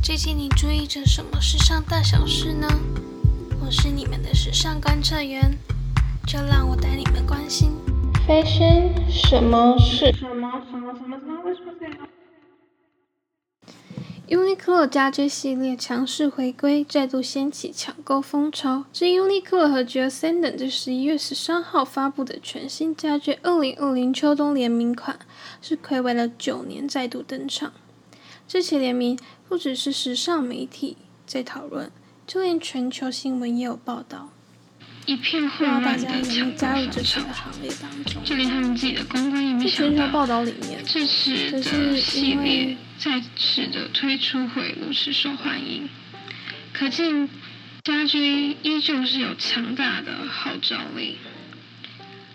最近你注意着什么时尚大小事呢？我是你们的时尚观测员，就让我带你们关心 fashion 什么事。什么什么什么什么？为什么这样？Uniqlo 家居系列强势回归，再度掀起抢购风潮。是 Uniqlo 和 j e s e n d e n 在十一月十三号发布的全新家居二零二零秋冬联名款，是暌违了九年再度登场。这期联名不只是时尚媒体在讨论，就连全球新闻也有报道。一片混乱的行列当中？就连他们自己的公关也没在想到，全球报道里面，这次可的是系列再次的推出会如此受欢迎，可见家居依旧是有强大的号召力。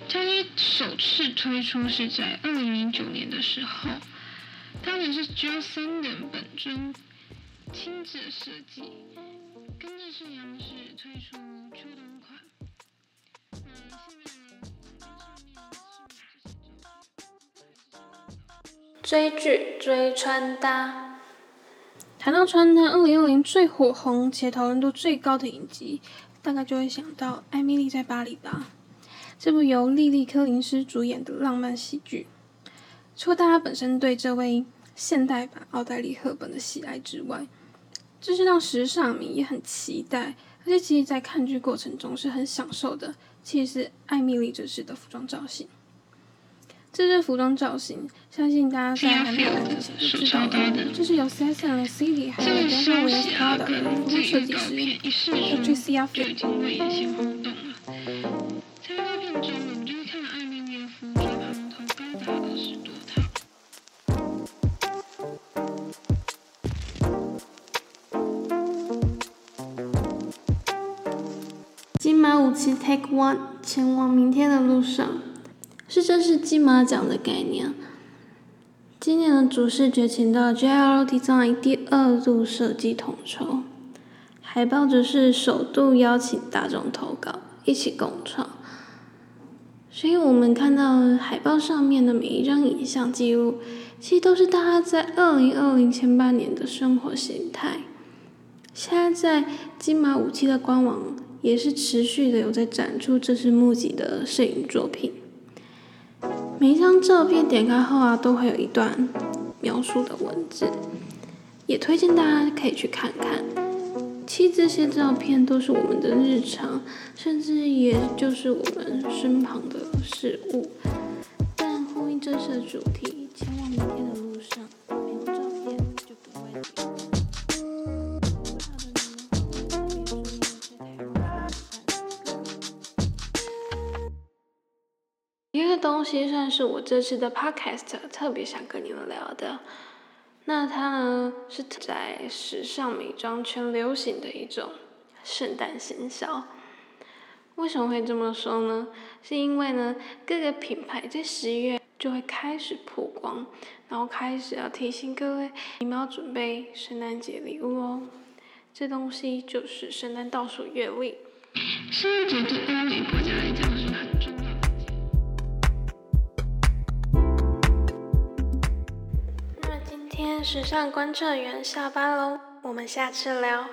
家居首次推出是在二零零九年的时候，当年是 j o s e n d e n 本尊亲自设计，跟着是杨氏推出秋冬款。追剧、追穿搭。谈到穿搭，二零二零最火红且讨论度最高的影集，大概就会想到《艾米丽在巴黎》吧。这部由莉莉·柯林斯主演的浪漫喜剧，除了大家本身对这位现代版奥黛丽·赫本的喜爱之外，这是让时尚迷也很期待，而且其实在看剧过程中是很享受的。其实是艾米丽这次的服装造型。这支服装造型，相信大家在还没有看之前就知道了，这是由 the City 还有这个 Daniel 消 w e 息 s 啊，t 的跟服装这设计师，Patricia 就 Field 五期 Take One 前往明天的路上，是正是金马奖的概念。今年的主视觉请到 JL Design 第二度设计统筹，海报则是首度邀请大众投稿，一起共创。所以我们看到海报上面的每一张影像记录，其实都是大家在二零二零前半年的生活形态。现在在金马五期的官网也是持续的有在展出这次募集的摄影作品。每一张照片点开后啊，都会有一段描述的文字，也推荐大家可以去看看。其实这些照片都是我们的日常，甚至也就是我们身旁的事物。但呼应这次的主题，前往明天的路上，一个东西算是我这次的 podcast 特别想跟你们聊的，那它呢是在时尚美妆圈流行的一种圣诞行销。为什么会这么说呢？是因为呢各个品牌在十一月就会开始曝光，然后开始要提醒各位，你们要准备圣诞节礼物哦。这东西就是圣诞倒数月历。天时尚观测员下班喽，我们下次聊。